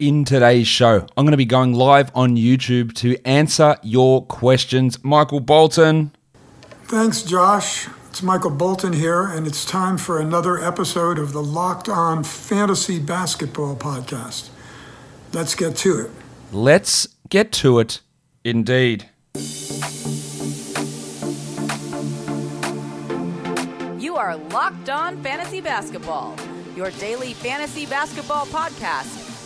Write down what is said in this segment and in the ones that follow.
In today's show, I'm going to be going live on YouTube to answer your questions. Michael Bolton. Thanks, Josh. It's Michael Bolton here, and it's time for another episode of the Locked On Fantasy Basketball Podcast. Let's get to it. Let's get to it, indeed. You are Locked On Fantasy Basketball, your daily fantasy basketball podcast,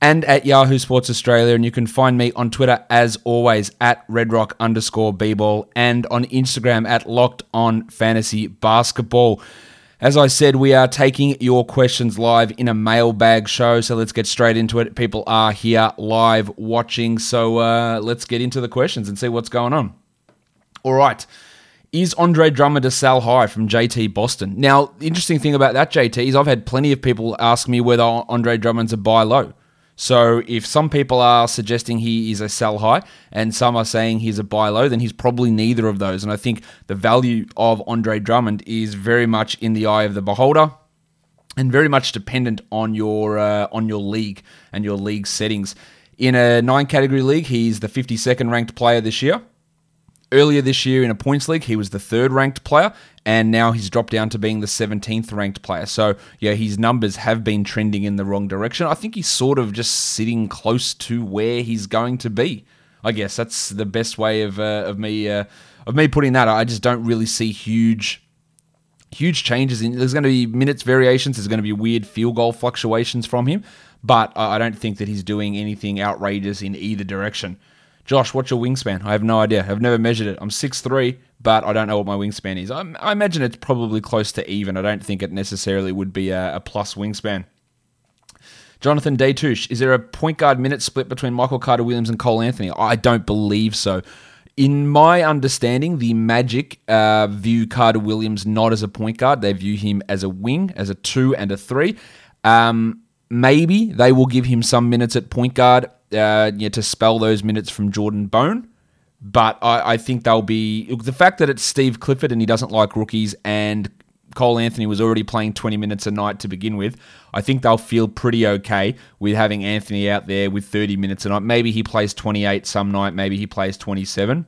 and at Yahoo Sports Australia. And you can find me on Twitter as always at redrock underscore bball and on Instagram at Locked On Fantasy Basketball. As I said, we are taking your questions live in a mailbag show, so let's get straight into it. People are here live watching, so uh, let's get into the questions and see what's going on. All right. Is Andre Drummond a sell high from JT Boston? Now, the interesting thing about that, JT, is I've had plenty of people ask me whether Andre Drummond's a buy low. So if some people are suggesting he is a sell high and some are saying he's a buy low, then he's probably neither of those. And I think the value of Andre Drummond is very much in the eye of the beholder and very much dependent on your uh, on your league and your league settings. In a nine category league, he's the 52nd ranked player this year. Earlier this year in a points league, he was the third ranked player, and now he's dropped down to being the 17th ranked player. So, yeah, his numbers have been trending in the wrong direction. I think he's sort of just sitting close to where he's going to be. I guess that's the best way of uh, of me uh, of me putting that. I just don't really see huge huge changes in there's going to be minutes variations there's going to be weird field goal fluctuations from him but i don't think that he's doing anything outrageous in either direction Josh, what's your wingspan? I have no idea. I've never measured it. I'm 6'3, but I don't know what my wingspan is. I, I imagine it's probably close to even. I don't think it necessarily would be a, a plus wingspan. Jonathan Daytouche, is there a point guard minute split between Michael Carter Williams and Cole Anthony? I don't believe so. In my understanding, the Magic uh, view Carter Williams not as a point guard. They view him as a wing, as a two and a three. Um, maybe they will give him some minutes at point guard uh, yeah, to spell those minutes from Jordan Bone. But I, I think they'll be the fact that it's Steve Clifford and he doesn't like rookies, and Cole Anthony was already playing 20 minutes a night to begin with. I think they'll feel pretty okay with having Anthony out there with 30 minutes a night. Maybe he plays 28 some night, maybe he plays 27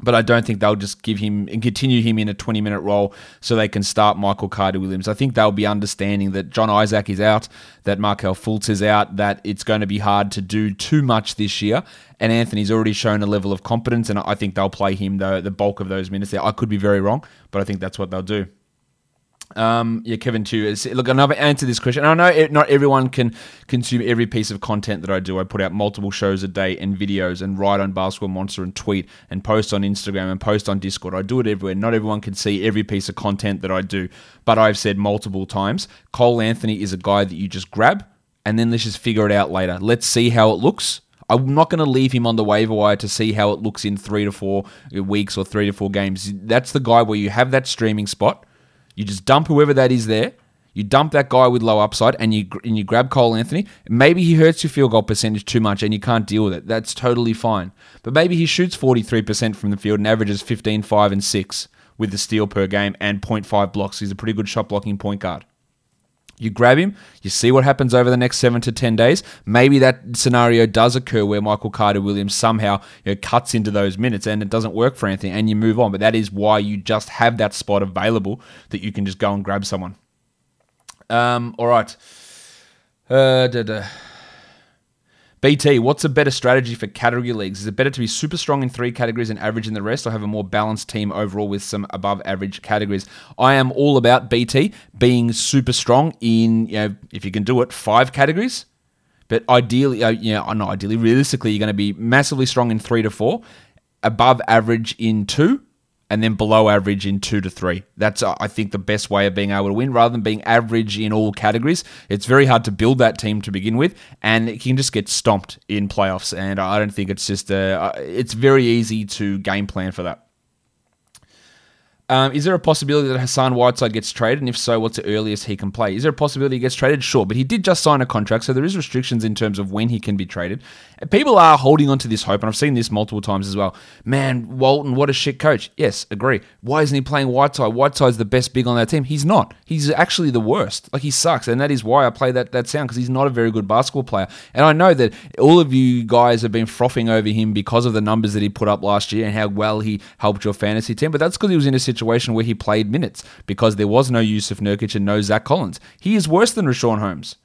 but I don't think they'll just give him and continue him in a 20 minute role so they can start Michael Carter Williams. I think they'll be understanding that John Isaac is out, that Markelle Fultz is out, that it's going to be hard to do too much this year. And Anthony's already shown a level of competence, and I think they'll play him the, the bulk of those minutes there. I could be very wrong, but I think that's what they'll do. Um, yeah, Kevin too. Is, Look, another answer this question. I know not everyone can consume every piece of content that I do. I put out multiple shows a day and videos and write on Basketball Monster and tweet and post on Instagram and post on Discord. I do it everywhere. Not everyone can see every piece of content that I do, but I've said multiple times Cole Anthony is a guy that you just grab and then let's just figure it out later. Let's see how it looks. I'm not going to leave him on the waiver wire to see how it looks in three to four weeks or three to four games. That's the guy where you have that streaming spot you just dump whoever that is there. You dump that guy with low upside, and you and you grab Cole Anthony. Maybe he hurts your field goal percentage too much, and you can't deal with it. That's totally fine. But maybe he shoots forty three percent from the field and averages 15, 5, and six with the steal per game and 0.5 blocks. He's a pretty good shot blocking point guard. You grab him, you see what happens over the next seven to ten days. Maybe that scenario does occur where Michael Carter Williams somehow you know, cuts into those minutes and it doesn't work for anything and you move on. But that is why you just have that spot available that you can just go and grab someone. Um, all right. Uh, da, da. BT, what's a better strategy for category leagues? Is it better to be super strong in three categories and average in the rest, or have a more balanced team overall with some above average categories? I am all about BT being super strong in, you know, if you can do it, five categories. But ideally, uh, yeah, not ideally, realistically, you're going to be massively strong in three to four, above average in two, and then below average in two to three. That's, uh, I think, the best way of being able to win rather than being average in all categories. It's very hard to build that team to begin with, and it can just get stomped in playoffs. And I don't think it's just, a, uh, it's very easy to game plan for that. Um, is there a possibility that Hassan Whiteside gets traded? And if so, what's the earliest he can play? Is there a possibility he gets traded? Sure, but he did just sign a contract, so there is restrictions in terms of when he can be traded. People are holding on to this hope, and I've seen this multiple times as well. Man, Walton, what a shit coach. Yes, agree. Why isn't he playing Whiteside? Whiteside's the best big on that team. He's not. He's actually the worst. Like he sucks, and that is why I play that that sound because he's not a very good basketball player. And I know that all of you guys have been frothing over him because of the numbers that he put up last year and how well he helped your fantasy team, but that's because he was in a situation where he played minutes because there was no Jusuf Nurkic and no Zach Collins. He is worse than Richaun Holmes.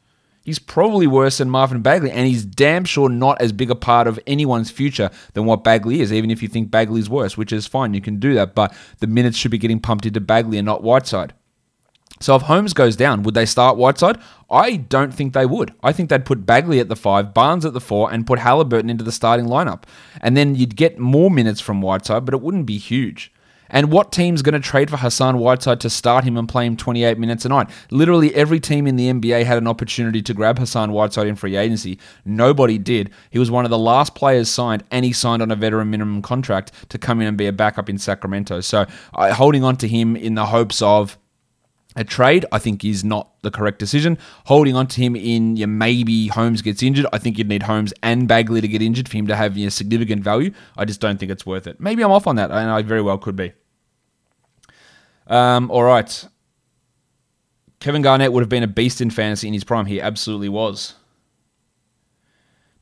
He's probably worse than Marvin Bagley, and he's damn sure not as big a part of anyone's future than what Bagley is, even if you think Bagley's worse, which is fine, you can do that, but the minutes should be getting pumped into Bagley and not Whiteside. So if Holmes goes down, would they start Whiteside? I don't think they would. I think they'd put Bagley at the five, Barnes at the four, and put Halliburton into the starting lineup. And then you'd get more minutes from Whiteside, but it wouldn't be huge. And what team's going to trade for Hassan Whiteside to start him and play him 28 minutes a night? Literally every team in the NBA had an opportunity to grab Hassan Whiteside in free agency. Nobody did. He was one of the last players signed, and he signed on a veteran minimum contract to come in and be a backup in Sacramento. So uh, holding on to him in the hopes of a trade, I think, is not the correct decision. Holding on to him in your maybe Holmes gets injured, I think you'd need Holmes and Bagley to get injured for him to have you significant value. I just don't think it's worth it. Maybe I'm off on that, and I very well could be. Um, all right. Kevin Garnett would have been a beast in fantasy in his prime. He absolutely was.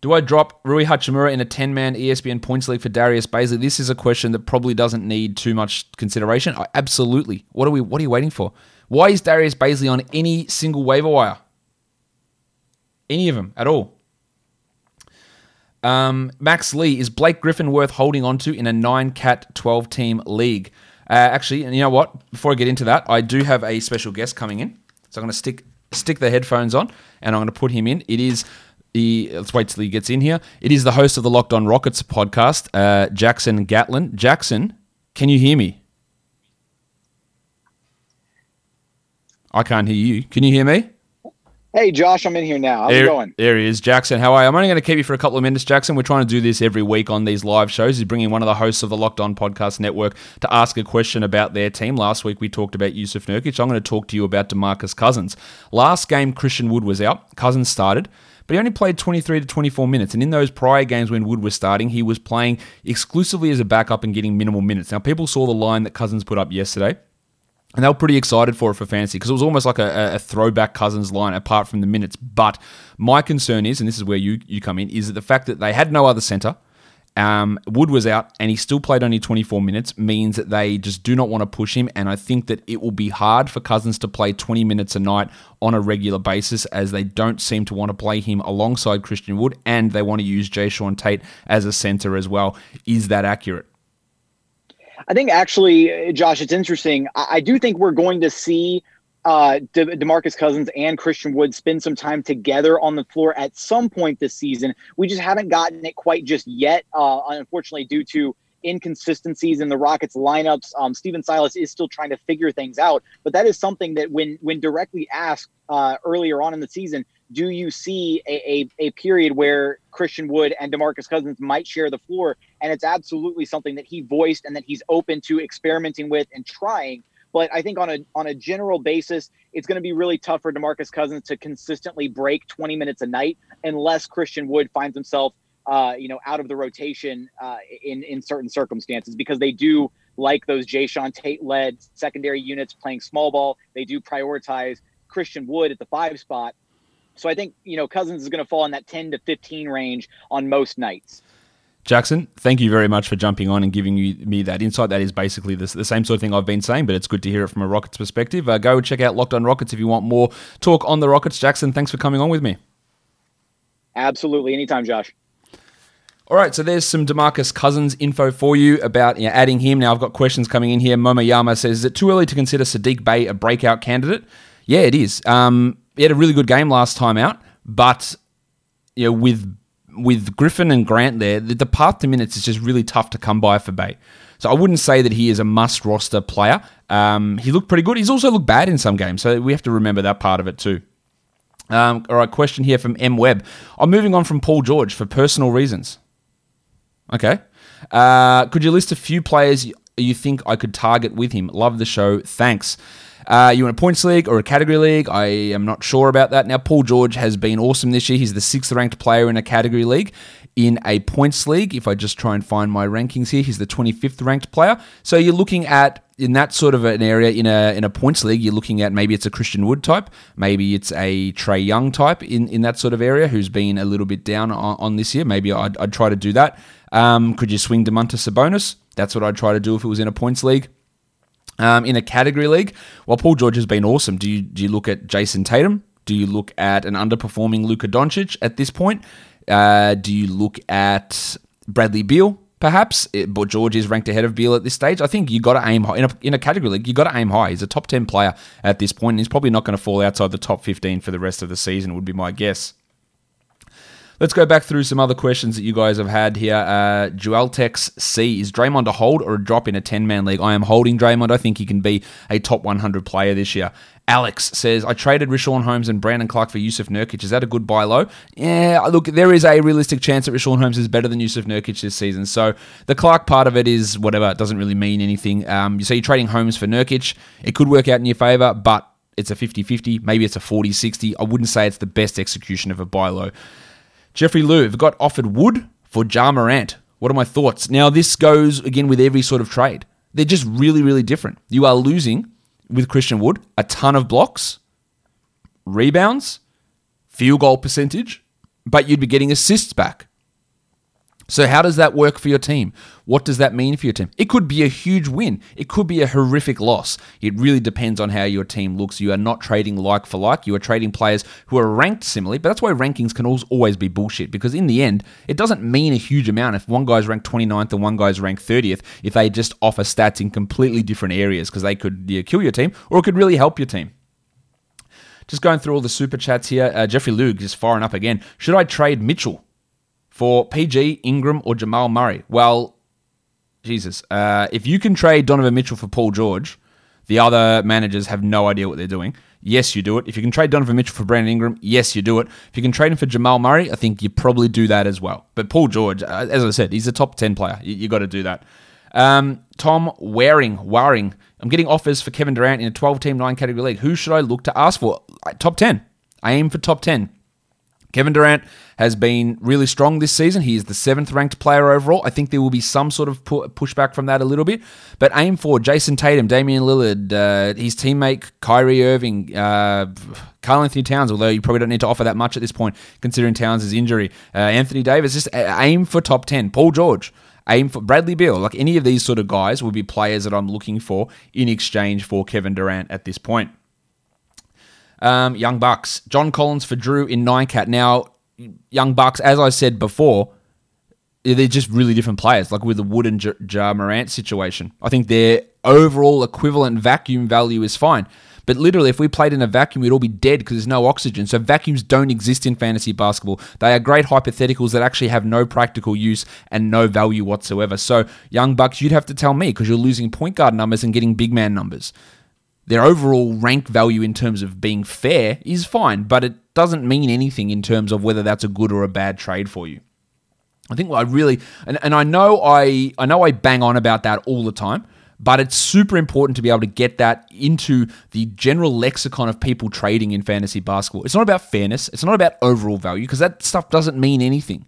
Do I drop Rui Hachimura in a 10 man ESPN points league for Darius Bazley? This is a question that probably doesn't need too much consideration. I, absolutely. What are we what are you waiting for? Why is Darius Bazley on any single waiver wire? Any of them at all? Um, Max Lee, is Blake Griffin worth holding onto in a 9 cat 12 team league? Uh, actually, and you know what? Before I get into that, I do have a special guest coming in. So I'm going to stick stick the headphones on and I'm going to put him in. It is the let's wait till he gets in here. It is the host of the Locked On Rockets podcast, uh, Jackson Gatlin. Jackson, can you hear me? I can't hear you. Can you hear me? Hey, Josh, I'm in here now. How's there, it going? There he is. Jackson, how are you? I'm only going to keep you for a couple of minutes, Jackson. We're trying to do this every week on these live shows. He's bringing one of the hosts of the Locked On Podcast Network to ask a question about their team. Last week, we talked about Jusuf Nurkic. I'm going to talk to you about DeMarcus Cousins. Last game, Christian Wood was out. Cousins started but he only played 23 to 24 minutes. And in those prior games when Wood was starting, he was playing exclusively as a backup and getting minimal minutes. Now, people saw the line that Cousins put up yesterday. And they were pretty excited for it for fantasy because it was almost like a, a, throwback Cousins line apart from the minutes. But my concern is, and this is where you, you come in, is that the fact that they had no other center. Um, Wood was out and he still played only 24 minutes, means that they just do not want to push him. And I think that it will be hard for Cousins to play 20 minutes a night on a regular basis as they don't seem to want to play him alongside Christian Wood and they want to use Jae'Sean Tate as a center as well. Is that accurate? I think actually, Josh, it's interesting. I, I do think we're going to see uh, De- Demarcus Cousins and Christian Wood spend some time together on the floor at some point this season. We just haven't gotten it quite just yet, uh, unfortunately, due to inconsistencies in the Rockets lineups. Um, Stephen Silas is still trying to figure things out, but that is something that when when directly asked uh, earlier on in the season, do you see a, a, a, period where Christian Wood and DeMarcus Cousins might share the floor? And it's absolutely something that he voiced and that he's open to experimenting with and trying. But I think on a on a general basis, it's going to be really tough for DeMarcus Cousins to consistently break 20 minutes a night unless Christian Wood finds himself, uh, you know, out of the rotation uh, in in certain circumstances because they do like those Jae'Sean Tate led secondary units playing small ball. They do prioritize Christian Wood at the five spot so I think, you know, Cousins is going to fall in that 10 to 15 range on most nights. Jackson, thank you very much for jumping on and giving me that insight. That is basically the, the, same sort of thing I've been saying, but it's good to hear it from a Rockets perspective. Uh, go check out Locked On Rockets if you want more talk on the Rockets. Jackson, thanks for coming on with me. Absolutely. Anytime, Josh. All right, so there's some Demarcus Cousins info for you about you know, adding him. Now, I've got questions coming in here. Momoyama says, Is it too early to consider Sadiq Bey a breakout candidate? Yeah, it is. Um, he had a really good game last time out, but you know, with with Griffin and Grant there, the, the path to minutes is just really tough to come by for Bey. So I wouldn't say that he is a must roster player. Um, he looked pretty good. He's also looked bad in some games, so we have to remember that part of it too. Um, all right, question here from M Webb. I'm moving on from Paul George for personal reasons. Okay. Uh, could you list a few players you think I could target with him? Love the show. Thanks. Uh, you in a points league or a category league? I am not sure about that. Now, Paul George has been awesome this year. He's the sixth ranked player in a category league. In a points league, if I just try and find my rankings here, he's the 25th ranked player. So you're looking at in that sort of an area in a in a points league, you're looking at maybe it's a Christian Wood type, maybe it's a Trae Young type in, in that sort of area who's been a little bit down on, on this year. Maybe I'd, I'd, try to do that. Um, could you swing Domantas Sabonis? That's what I'd try to do if it was in a points league. Um, in a category league, well, Paul George has been awesome. Do you do you look at Jayson Tatum? Do you look at an underperforming Luka Doncic at this point? Uh, do you look at Bradley Beal? Perhaps, it, but George is ranked ahead of Beal at this stage. I think you got to aim high in a, in a category league. You got to aim high. He's a top ten player at this point. And he's probably not going to fall outside the top fifteen for the rest of the season. Would be my guess. Let's go back through some other questions that you guys have had here. Uh, Tex C. Is Draymond a hold or a drop in a 10 man league? I am holding Draymond. I think he can be a top 100 player this year. Alex says, I traded Richaun Holmes and Brandon Clark for Jusuf Nurkic. Is that a good buy low? Yeah, look, there is a realistic chance that Richaun Holmes is better than Jusuf Nurkic this season. So the Clark part of it is whatever. It doesn't really mean anything. Um, so you're trading Holmes for Nurkic. It could work out in your favor, but it's a 50 50. Maybe it's a 40 60. I wouldn't say it's the best execution of a buy low. Jeffrey Lou got offered Wood for Ja Morant. What are my thoughts? Now, this goes again with every sort of trade. They're just really, really different. You are losing with Christian Wood a ton of blocks, rebounds, field goal percentage, but you'd be getting assists back. So, how does that work for your team? What does that mean for your team? It could be a huge win. It could be a horrific loss. It really depends on how your team looks. You are not trading like for like. You are trading players who are ranked similarly, but that's why rankings can always be bullshit because in the end, it doesn't mean a huge amount if one guy's ranked 29th and one guy's ranked 30th if they just offer stats in completely different areas because they could yeah, kill your team or it could really help your team. Just going through all the super chats here. Uh, Jeffrey Lug just firing up again. Should I trade Mitchell? For PG, Ingram, or Jamal Murray? Well, Jesus, uh, if you can trade Donovan Mitchell for Paul George, the other managers have no idea what they're doing. Yes, you do it. If you can trade Donovan Mitchell for Brandon Ingram, yes, you do it. If you can trade him for Jamal Murray, I think you probably do that as well. But Paul George, uh, as I said, he's a top 10 player. You, you got to do that. Um, Tom Waring, Waring. I'm getting offers for Kevin Durant in a 12 team, 9 category league. Who should I look to ask for? Top 10. I aim for top 10. Kevin Durant has been really strong this season. He is the seventh ranked player overall. I think there will be some sort of pu- pushback from that a little bit. But aim for Jayson Tatum, Damian Lillard, uh, his teammate Kyrie Irving, uh, Karl-Anthony Towns, although you probably don't need to offer that much at this point considering Towns' injury. Uh, Anthony Davis, just aim for top 10. Paul George, aim for Bradley Beal. Like any of these sort of guys would be players that I'm looking for in exchange for Kevin Durant at this point. Um, Young Bucks, John Collins for Drew in nine cat. Now, Young Bucks, as I said before, they're just really different players. Like with the Wood and Ja Morant situation, I think their overall equivalent vacuum value is fine. But literally, if we played in a vacuum, we'd all be dead because there's no oxygen. So vacuums don't exist in fantasy basketball. They are great hypotheticals that actually have no practical use and no value whatsoever. So young bucks, you'd have to tell me because you're losing point guard numbers and getting big man numbers their overall rank value in terms of being fair is fine, but it doesn't mean anything in terms of whether that's a good or a bad trade for you. I think I really and, and I know I I know I bang on about that all the time, but it's super important to be able to get that into the general lexicon of people trading in fantasy basketball. It's not about fairness, it's not about overall value because that stuff doesn't mean anything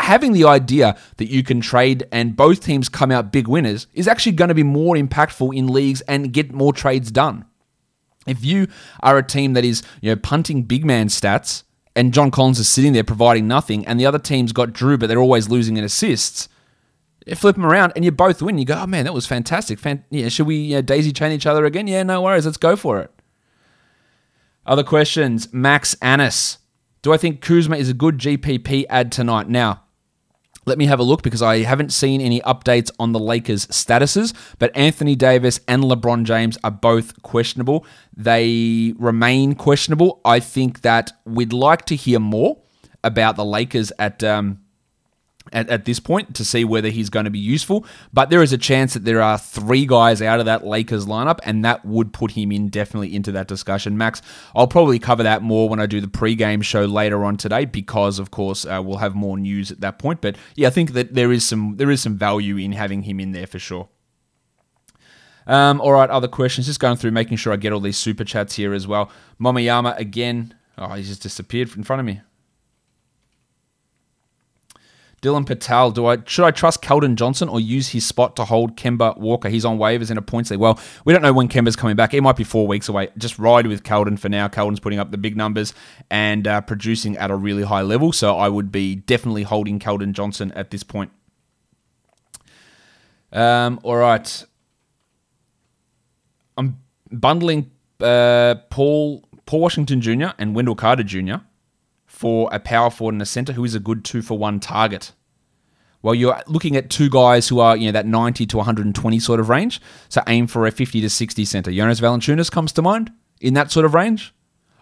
having the idea that you can trade and both teams come out big winners is actually going to be more impactful in leagues and get more trades done. If you are a team that is, you know, punting big man stats and John Collins is sitting there providing nothing and the other team's got Drew but they're always losing in assists, you flip them around and you both win. You go, oh man, that was fantastic. Fan- yeah, should we uh, daisy chain each other again? Yeah, no worries. Let's go for it. Other questions. Max Annis. Do I think Kuzma is a good GPP add tonight? Now, let me have a look because I haven't seen any updates on the Lakers' statuses, but Anthony Davis and LeBron James are both questionable. They remain questionable. I think that we'd like to hear more. about the Lakers at. Um, at, at, this point to see whether he's going to be useful. But there is a chance that there are three guys out of that Lakers lineup, and that would put him in definitely into that discussion. Max, I'll probably cover that more when I do the pre-game show later on today, because of course uh, we'll have more news at that point. But yeah, I think that there is some there is some value in having him in there for sure. Um, all right, other questions. Just going through, making sure I get all these super chats here as well. Momoyama again. Oh, he's just disappeared in front of me. Dylan Patel, do I should I trust Keldon Johnson or use his spot to hold Kemba Walker? He's on waivers in a points league. Well, we don't know when Kemba's coming back. It might be four weeks away. Just ride with Keldon for now. Keldon's putting up the big numbers and uh, producing at a really high level. So I would be definitely holding Keldon Johnson at this point. Um, all right. I'm bundling uh, Paul Paul Washington Jr. and Wendell Carter Jr for a power forward and a center who is a good two for one target. Well, you're looking at two guys who are, you know, that 90 to 120 sort of range. So aim for a 50 to 60 center. Jonas Valanciunas comes to mind in that sort of range.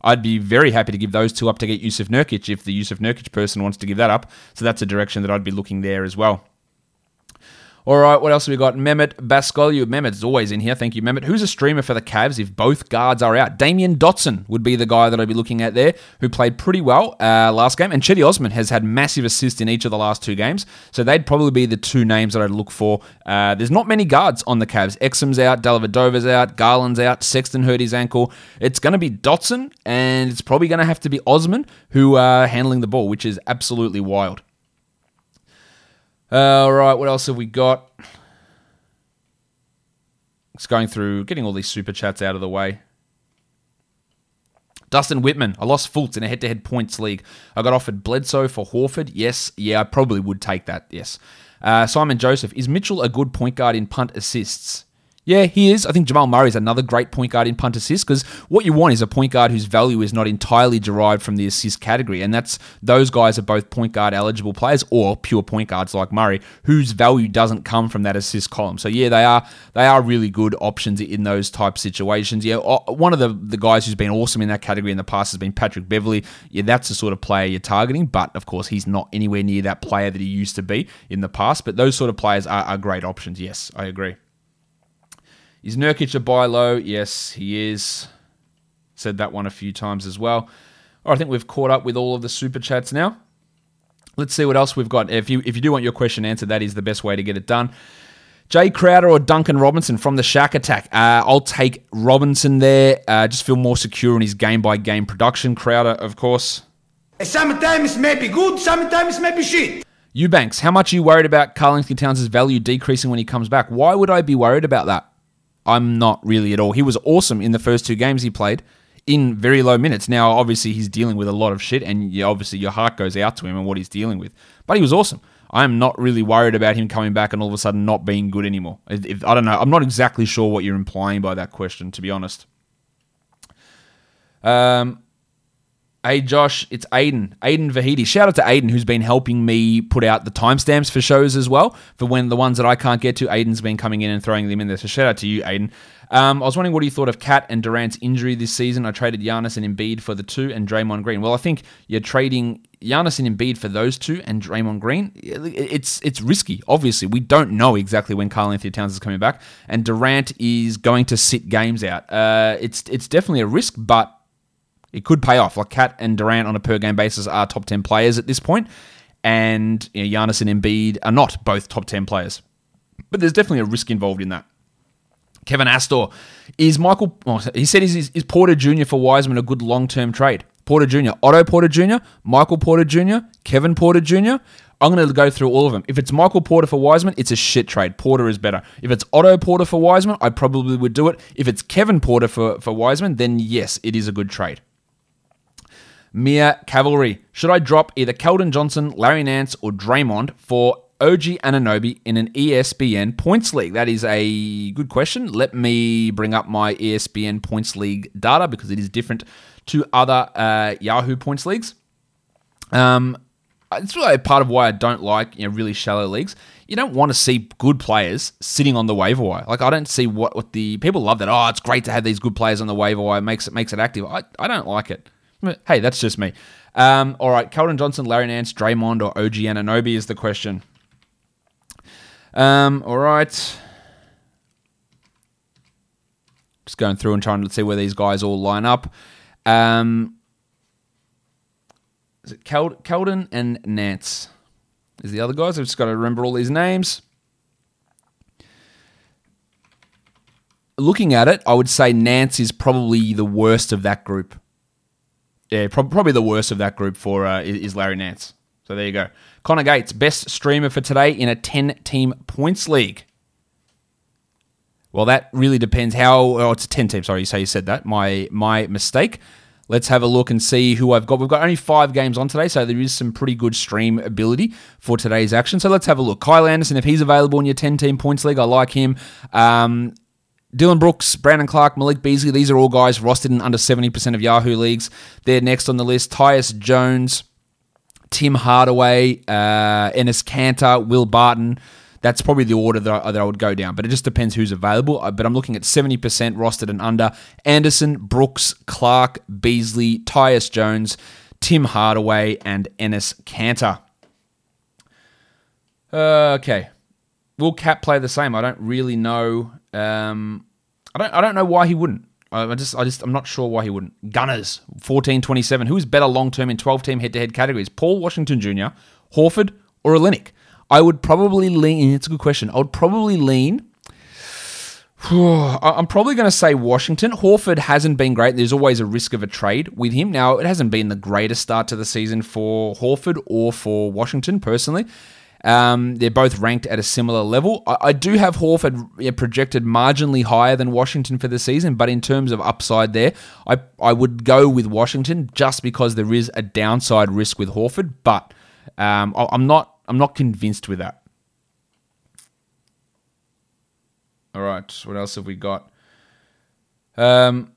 I'd be very happy to give those two up to get Jusuf Nurkic if the Jusuf Nurkic person wants to give that up. So that's a direction that I'd be looking there as well. All right, what else have we got? Mehmet Baskolu. Mehmet's always in here. Thank you, Mehmet. Who's a streamer for the Cavs if both guards are out? Damyean Dotson would be the guy that I'd be looking at there, who played pretty well uh, last game. And Cedi Osman has had massive assists in each of the last two games. So they'd probably be the two names that I'd look for. Uh, there's not many guards on the Cavs. Exum's out, Dellavedova's out, Garland's out, Sexton hurt his ankle. It's going to be Dotson, and it's probably going to have to be Osman who are handling the ball, which is absolutely wild. Uh, all right, what else have we got? Just going through, getting all these super chats out of the way. Dustin Whitman, I lost Fultz in a head to head points league. I got offered Bledsoe for Horford. Yes, yeah, I probably would take that. Yes. Uh, Simon Joseph, is Mitchell a good point guard in punt assists? Yeah, he is. I think Jamal Murray is another great point guard in punt assist because what you want is a point guard whose value is not entirely derived from the assist category. And that's those guys are both point guard eligible players or pure point guards like Murray, whose value doesn't come from that assist column. So yeah, they are they are really good options in those type situations. Yeah, one of the, the guys who's been awesome in that category in the past has been Patrick Beverley. Yeah, that's the sort of player you're targeting, but of course he's not anywhere near that player that he used to be in the past. But those sort of players are, are great options. Yes, I agree. Is Nurkic a buy low? Yes, he is. Said that one a few times as well. I think we've caught up with all of the super chats now. Let's see what else we've got. If you if you do want your question answered, that is the best way to get it done. Jae Crowder or Duncan Robinson from the Shaq Attack. Uh, I'll take Robinson there. Uh, just feel more secure in his game by game production. Crowder, of course. Sometimes it may be good, sometimes it may be shit. Eubanks, how much are you worried about Karl-Anthony Towns' value decreasing when he comes back? Why would I be worried about that? I'm not really at all. He was awesome in the first two games he played in very low minutes. Now, obviously, he's dealing with a lot of shit, and you, obviously, your heart goes out to him and what he's dealing with. But he was awesome. I'm not really worried about him coming back and all of a sudden not being good anymore. If, I don't know. I'm not exactly sure what you're implying by that question, to be honest. Um, Hey Josh, it's Aiden. Aiden Vahidi. Shout out to Aiden who's been helping me put out the timestamps for shows as well. For when the ones that I can't get to, Aiden's been coming in and throwing them in there. So shout out to you, Aiden. Um, I was wondering what you thought of KAT and Durant's injury this season. I traded Giannis and Embiid for the two and Draymond Green. Well, I think you're trading Giannis and Embiid for those two and Draymond Green. It's it's risky. Obviously, we don't know exactly when Karl-Anthony Towns is coming back, and Durant is going to sit games out. Uh, it's it's definitely a risk, but it could pay off. Like KAT and Durant on a per game basis are top 10 players at this point, and you know, Giannis and Embiid are not both top 10 players. But there's definitely a risk involved in that. Kevin Astor is Michael. He said is, is Porter Jr. for Wiseman a good long term trade? Porter Jr., Otto Porter Jr., Michael Porter Jr., Kevin Porter Jr. I'm going to go through all of them. If it's Michael Porter for Wiseman, it's a shit trade. Porter is better. If it's Otto Porter for Wiseman, I probably would do it. If it's Kevin Porter for, for Wiseman, then yes, it is a good trade. Mia Cavalry. Should I drop either Keldon Johnson, Larry Nance, or Draymond for OG Anunoby in an ESPN points league? That is a good question. Let me bring up my ESPN points league data because it is different to other uh, Yahoo points leagues. Um, it's really part of why I don't like you know really shallow leagues. You don't want to see good players sitting on the waiver wire. Like I don't see what, what the people love that. Oh, it's great to have these good players on the waiver wire. It makes it makes it active. I, I don't like it. Hey, that's just me. Um, all right, Keldon Johnson, Larry Nance, Draymond, or OG Anunoby is the question. Um, all right. Just going through and trying to see where these guys all line up. Um, is it Kel- Keldon and Nance? Is the other guys? I've just got to remember all these names. Looking at it, I would say Nance is probably the worst of that group. Yeah, prob- probably the worst of that group for uh, is is Larry Nance. So there you go. Connor Gates, best streamer for today in a 10 team points league. Well, that really depends how. Oh, it's a 10 team. Sorry, so you said that. My my mistake. Let's have a look and see who I've got. We've got only five games on today, so there is some pretty good stream ability for today's action. So let's have a look. Kyle Anderson, if he's available in your 10 team points league, I like him. Um, Dillon Brooks, Brandon Clark, Malik Beasley, these are all guys rostered in under 70% of Yahoo leagues. They're next on the list. Tyus Jones, Tim Hardaway, uh, Enes Kanter, Will Barton. That's probably the order that I, that I would go down, but it just depends who's available. Uh, But I'm looking at 70% rostered and under. Anderson, Brooks, Clark, Beasley, Tyus Jones, Tim Hardaway, and Enes Kanter. Uh, okay. Will Cap play the same? I don't really know. Um, I don't. I don't know why he wouldn't. I just. I just. I'm not sure why he wouldn't. Gunners. 14-27. Who is better long term in 12 team head to head categories? Paul Washington Jr., Horford, or Olynyk? I would probably lean. It's a good question. I would probably lean. I'm probably going to say Washington. Horford hasn't been great. There's always a risk of a trade with him. Now, it hasn't been the greatest start to the season for Horford or for Washington, personally. Um, they're both ranked at a similar level. I, I do have Horford projected marginally higher than Washington for the season, but in terms of upside there, I, I would go with Washington just because there is a downside risk with Horford, but um, I, I'm not I'm not convinced with that. All right, what else have we got? Um,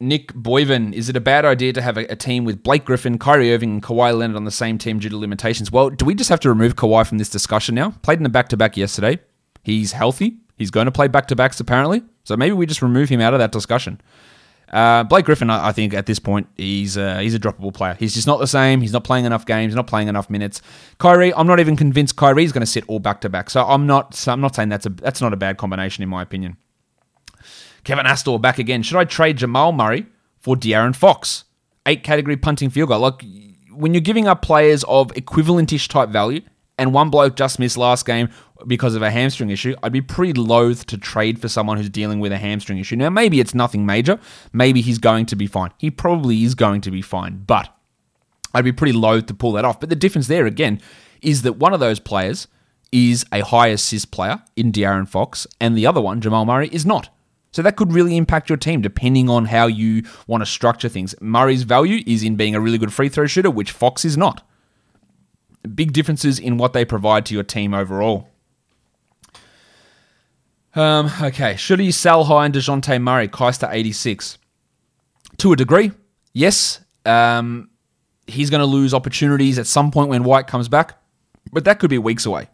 Nick Boyven, is it a bad idea to have a, a, team with Blake Griffin, Kyrie Irving, and Kawhi Leonard on the same team due to limitations? Well, do we just have to remove Kawhi from this discussion now? Played in a back to back yesterday. He's healthy. He's going to play back to backs apparently. So maybe we just remove him out of that discussion. Uh, Blake Griffin, I, I think at this point he's uh, he's a droppable player. He's just not the same. He's not playing enough games. Not playing enough minutes. Kyrie, I'm not even convinced Kyrie's going to sit all back to back. So I'm not. I'm not saying that's a that's not a bad combination in my opinion. Kevin Astor back again. Should I trade Jamal Murray for De'Aaron Fox? Eight category punting field goal. Like when you're giving up players of equivalentish type value, and one bloke just missed last game because of a hamstring issue, I'd be pretty loath to trade for someone who's dealing with a hamstring issue. Now, maybe it's nothing major. Maybe he's going to be fine. He probably is going to be fine, but I'd be pretty loath to pull that off. But the difference there, again, is that one of those players is a high assist player in De'Aaron Fox, and the other one, Jamal Murray, is not. So that could really impact your team depending on how you want to structure things. Murray's value is in being a really good free throw shooter, which Fox is not. Big differences in what they provide to your team overall. Um, okay, should he sell high in DeJounte Murray, Keister 86? To a degree, yes. Um, he's going to lose opportunities at some point when White comes back, but that could be weeks away.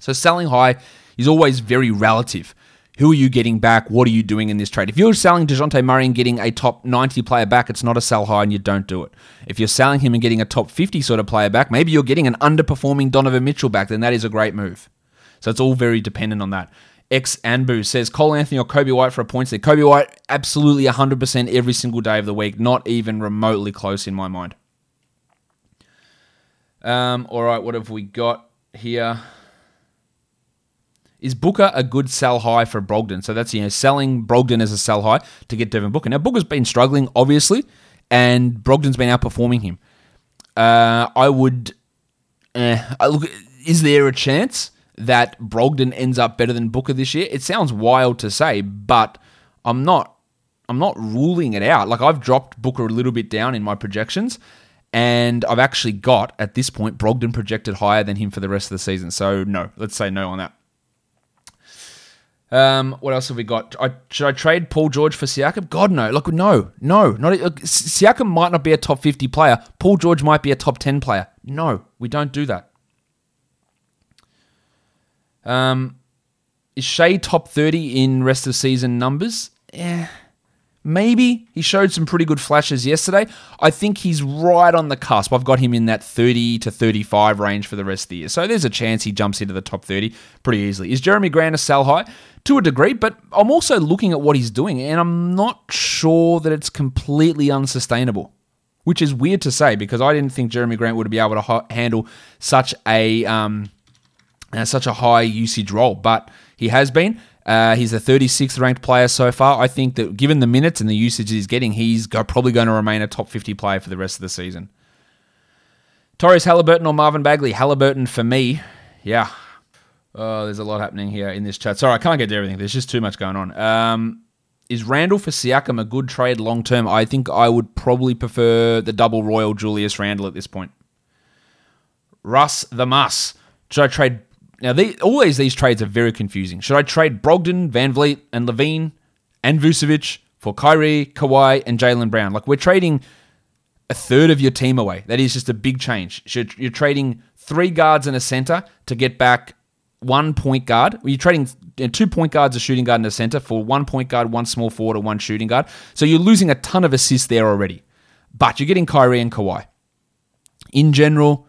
So selling high is always very relative. Who are you getting back? What are you doing in this trade? If you're selling DeJounte Murray and getting a top 90 player back, it's not a sell high and you don't do it. If you're selling him and getting a top 50 sort of player back, maybe you're getting an underperforming Donovan Mitchell back, then that is a great move. So it's all very dependent on that. X Anbu says Cole Anthony or Coby White for a points league. Coby White, absolutely 100% every single day of the week, not even remotely close in my mind. Um, all right, what have we got here? Is Booker a good sell high for Brogdon? So that's you know selling Brogdon as a sell high to get Devin Booker. Now Booker's been struggling obviously, and Brogdon's been outperforming him. Uh, I would. Eh, I look. Is there a chance that Brogdon ends up better than Booker this year? It sounds wild to say, but I'm not. I'm not ruling it out. Like I've dropped Booker a little bit down in my projections, and I've actually got at this point Brogdon projected higher than him for the rest of the season. So no, let's say no on that. Um, what else have we got? I, should I trade Paul George for Siakam? God no. Look, no, no, not Siakam might not be a top fifty player. Paul George might be a top ten player. No, we don't do that. Um, is Shai top thirty in rest of season numbers? Yeah, Maybe he showed some pretty good flashes yesterday. I think he's right on the cusp. I've got him in that 30 to 35 range for the rest of the year. So there's a chance he jumps into the top 30 pretty easily. Is Jerami Grant a sell high? To a degree, but I'm also looking at what he's doing and I'm not sure that it's completely unsustainable. Which is weird to say because I didn't think Jerami Grant would be able to handle such a um, uh, such a high usage role, but he has been. Uh, he's the 36th ranked player so far. I think that given the minutes and the usage he's getting, he's go- probably going to remain a top 50 player for the rest of the season. Tyrese Halliburton or Marvin Bagley? Halliburton for me. Yeah. Oh, there's a lot happening here in this chat. Sorry, I can't get to everything. There's just too much going on. Um, is Randle for Siakam a good trade long term? I think I would probably prefer the double royal Julius Randle at this point. Russ the Muss. Should I trade now, always these trades are very confusing. Should I trade Brogdon, Van Vleet, and LaVine, and Vucevic for Kyrie, Kawhi, and Jaylen Brown? Like we're trading a third of your team away. That is just a big change. You're trading three guards and a center to get back one point guard. You're trading two point guards, a shooting guard, and a center for one point guard, one small forward, and one shooting guard. So you're losing a ton of assists there already. But you're getting Kyrie and Kawhi. In general,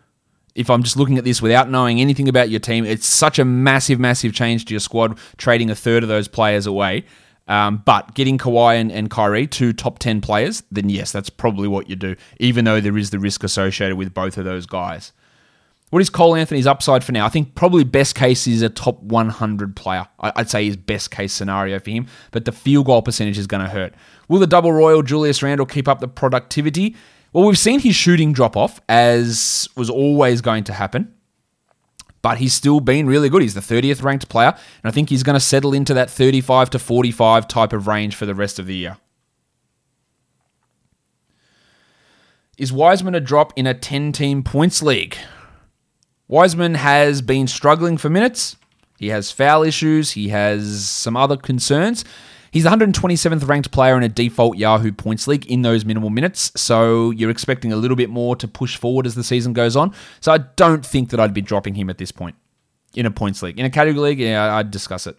if I'm just looking at this without knowing anything about your team, it's such a massive, massive change to your squad, trading a third of those players away. Um, but getting Kawhi and, and Kyrie, two top 10 players, then yes, that's probably what you do, even though there is the risk associated with both of those guys. What is Cole Anthony's upside for now? I think probably best case is a top 100 player. I'd say his best case scenario for him, but the field goal percentage is going to hurt. Will the double royal Julius Randle keep up the productivity? Well, we've seen his shooting drop off, as was always going to happen. But he's still been really good. He's the 30th ranked player, and I think he's going to settle into that 35 to 45 type of range for the rest of the year. Is Wiseman a drop in a 10 team points league? Wiseman has been struggling for minutes. He has foul issues. He has some other concerns. He's the 127th ranked player in a default Yahoo points league in those minimal minutes, so you're expecting a little bit more to push forward as the season goes on. So I don't think that I'd be dropping him at this point in a points league. In a category league, yeah, I'd discuss it.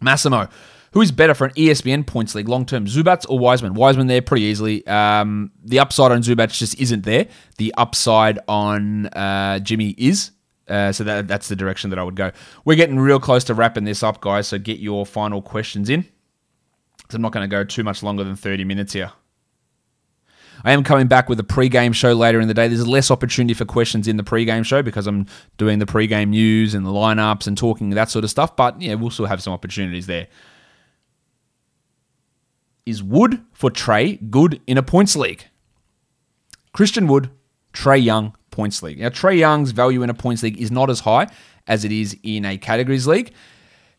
Massimo, who is better for an ESPN points league long term, Zubac or Wiseman? Wiseman there pretty easily. Um, the upside on Zubac just isn't there. The upside on uh, Jimmy is. Uh, so that, that's the direction that I would go. We're getting real close to wrapping this up, guys. So get your final questions in. I'm not going to go too much longer than 30 minutes here. I am coming back with a pre-game show later in the day. There's less opportunity for questions in the pre-game show because I'm doing the pre-game news and the lineups and talking that sort of stuff. But yeah, we'll still have some opportunities there. Is Wood for Trae good in a points league? Christian Wood, Trae Young, points league. Now Trae Young's value in a points league is not as high as it is in a categories league.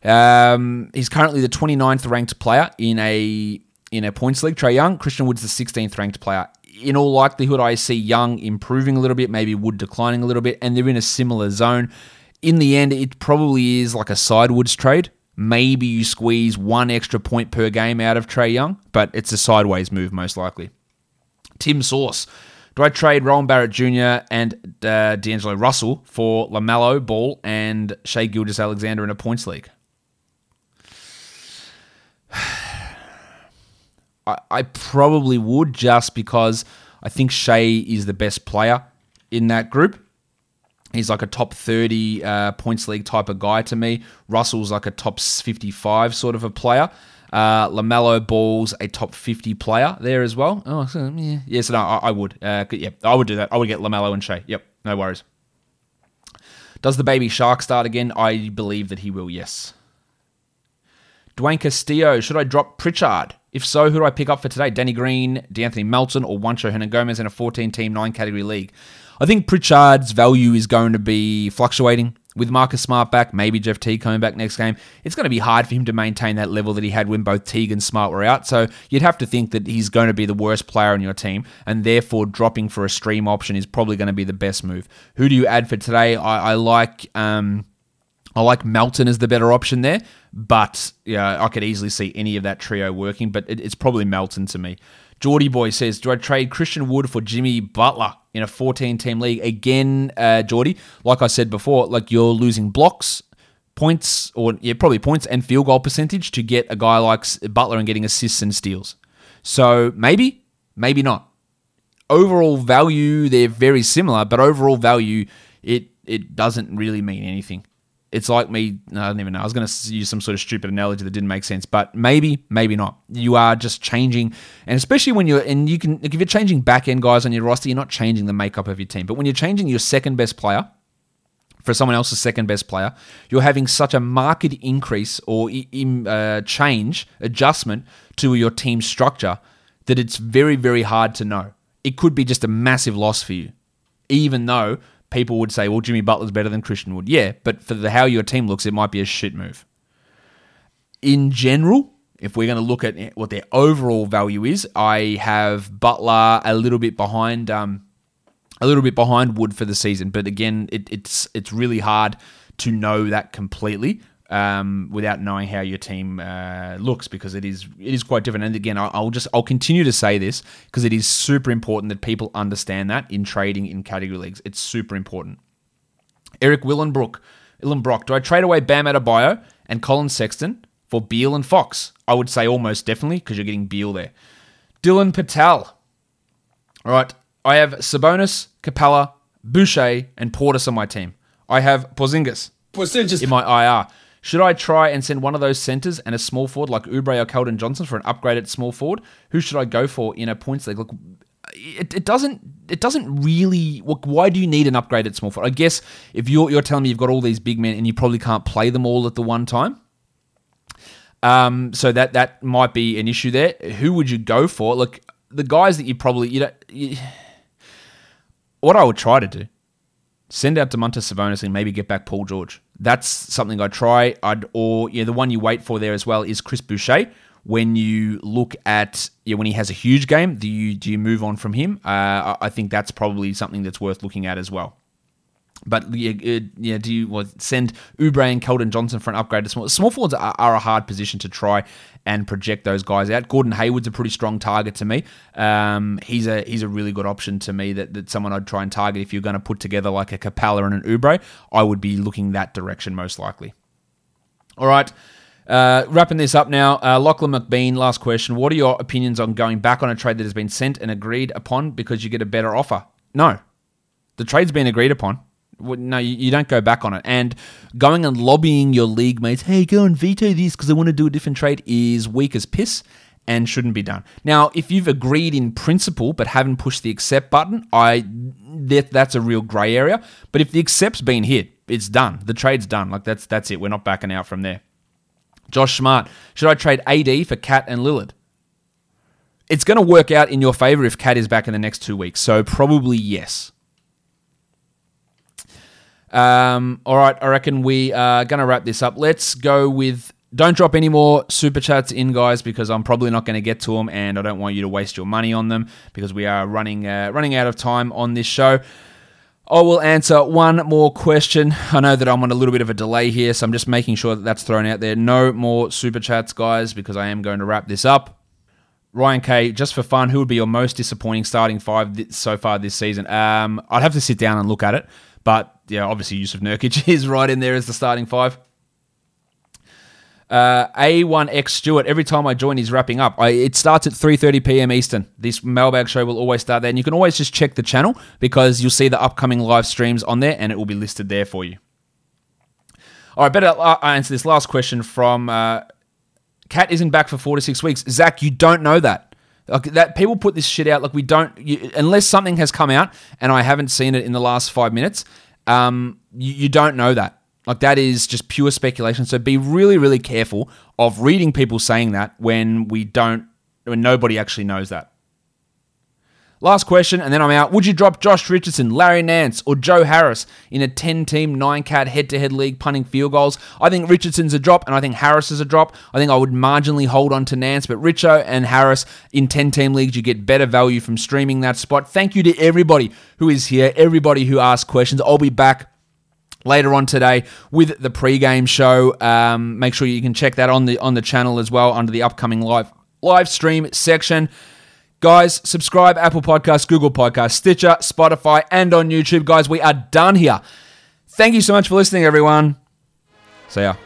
Um, he's currently the 29th ranked player in a in a points league. Trae Young, Christian Wood's the 16th ranked player. In all likelihood, I see Young improving a little bit, maybe Wood declining a little bit, and they're in a similar zone. In the end, it probably is like a sidewoods trade. Maybe you squeeze one extra point per game out of Trae Young, but it's a sideways move most likely. Tim Source. Do I trade Rowan Barrett Jr. and uh, D'Angelo Russell for LaMelo Ball and Shai Gilgeous-Alexander in a points league? I, probably would just because I think Shai is the best player in that group. He's like a top 30 uh, points league type of guy to me. Russell's like a top 55 sort of a player. Uh, LaMelo Ball's a top 50 player there as well. Oh, so, yeah. Yes, no, I, I would. Uh, yeah, I would do that. I would get LaMelo and Shai. Yep, no worries. Does the baby shark start again? I believe that he will, yes. Dwayne Castillo, should I drop Pritchard? If so, who do I pick up for today? Danny Green, D'Anthony Melton, or Juancho Hernangomez in a 14 team, 9 category league? I think Pritchard's value is going to be fluctuating. With Marcus Smart back, maybe Jeff Teague coming back next game, it's going to be hard for him to maintain that level that he had when both Teague and Smart were out. So you'd have to think that he's going to be the worst player on your team, and therefore dropping for a stream option is probably going to be the best move. Who do you add for today? I, I like. Um, I like Melton as the better option there, but yeah, I could easily see any of that trio working. But it, it's probably Melton to me. Geordie Boy says, "Do I trade Christian Wood for Jimmy Butler in a 14-team league again?" Uh, Geordie, like I said before, like you're losing blocks, points, or yeah, probably points and field goal percentage to get a guy like Butler and getting assists and steals. So maybe, maybe not. Overall value, they're very similar, but overall value, it it doesn't really mean anything. It's like me. I don't even know. I was going to use some sort of stupid analogy that didn't make sense, but maybe, maybe not. You are just changing, and especially when you're and you can if you're changing back end guys on your roster, you're not changing the makeup of your team. But when you're changing your second best player for someone else's second best player, you're having such a marked increase or uh, change adjustment to your team structure that it's very very hard to know. It could be just a massive loss for you, even though people would say, well, Jimmy Butler's better than Christian Wood. Yeah, but for the how your team looks, it might be a shit move. In general, if we're going to look at what their overall value is, I have Butler a little bit behind, um, a little bit behind Wood for the season. But again, it, it's it's really hard to know that completely um, without knowing how your team uh, looks because it is it is quite different. And again, I'll just I'll continue to say this because it is super important that people understand that in trading in category leagues. It's super important. Eric Willenbrook, Willenbrock, do I trade away Bam Adebayo and Collin Sexton for Beal and Fox? I would say almost definitely because you're getting Beal there. Dylan Patel. All right, I have Sabonis, Capela, Boucher, and Portis on my team. I have Porzingis in my IR. Should I try and send one of those centers and a small forward like Oubre or Keldon Johnson for an upgraded small forward? Who should I go for in a points league? Look, it, it doesn't it doesn't really. Why do you need an upgraded small forward? I guess if you're you're telling me you've got all these big men and you probably can't play them all at the one time. Um, so that that might be an issue there. Who would you go for? Look, the guys that you probably you know. You, what I would try to do send out Domantas Sabonis and maybe get back Paul George. That's something I'd try. I'd or yeah, the one you wait for there as well is Chris Boucher. When you look at yeah, when he has a huge game, do you do you move on from him? Uh, I think that's probably something that's worth looking at as well. But yeah, uh, yeah do you well, send Oubre and Keldon Johnson for an upgrade to small? Small forwards are, are, a hard position to try and project those guys out. Gordon Hayward's a pretty strong target to me. Um, he's a he's a really good option to me that, that someone I'd try and target if you're going to put together like a Capela and an Oubre. I would be looking that direction most likely. All right. Uh, wrapping this up now, uh, Lachlan McBean, last question. What are your opinions on going back on a trade that has been sent and agreed upon because you get a better offer? No. The trade's been agreed upon. No, you don't go back on it. And going and lobbying your league mates, hey, go and veto this because I want to do a different trade, is weak as piss and shouldn't be done. Now, if you've agreed in principle but haven't pushed the accept button, I that, that's a real grey area. But if the accept's been hit, it's done. The trade's done. Like that's that's it. We're not backing out from there. Josh Smart, should I trade AD for KAT and Lillard? It's going to work out in your favor if KAT is back in the next two weeks. So probably yes. Um, all right, I reckon we are going to wrap this up. Let's go with. Don't drop any more super chats in, guys, because I'm probably not going to get to them, and I don't want you to waste your money on them because we are running uh, running out of time on this show. I will answer one more question. I know that I'm on a little bit of a delay here, so I'm just making sure that that's thrown out there. No more super chats, guys, because I am going to wrap this up. Ryan K, just for fun, who would be your most disappointing starting five so far this season? Um, I'd have to sit down and look at it. But yeah, obviously Jusuf Nurkic is right in there as the starting five. Uh, A1X Stewart. Every time I join, he's wrapping up. I, it starts at 3:30 p.m. Eastern. This mailbag show will always start there, and you can always just check the channel because you'll see the upcoming live streams on there, and it will be listed there for you. All right, better uh, answer this last question from uh, KAT. Isn't back for four to six weeks. Zach, you don't know that. Like that, people put this shit out. Like we don't, you, unless something has come out and I haven't seen it in the last five minutes. Um, you, you don't know that. Like that is just pure speculation. So be really, really careful of reading people saying that when we don't, when nobody actually knows that. Last question, and then I'm out. Would you drop Josh Richardson, Larry Nance, or Joe Harris in a 10 team, 9 cat head to head league punting field goals? I think Richardson's a drop, and I think Harris is a drop. I think I would marginally hold on to Nance, but Richo and Harris in 10 team leagues, you get better value from streaming that spot. Thank you to everybody who is here, everybody who asked questions. I'll be back later on today with the pre-game show. Um, make sure you can check that on the on the channel as well under the upcoming live live stream section. Guys, subscribe Apple Podcasts, Google Podcasts, Stitcher, Spotify, and on YouTube. Guys, we are done here. Thank you so much for listening, everyone. See ya.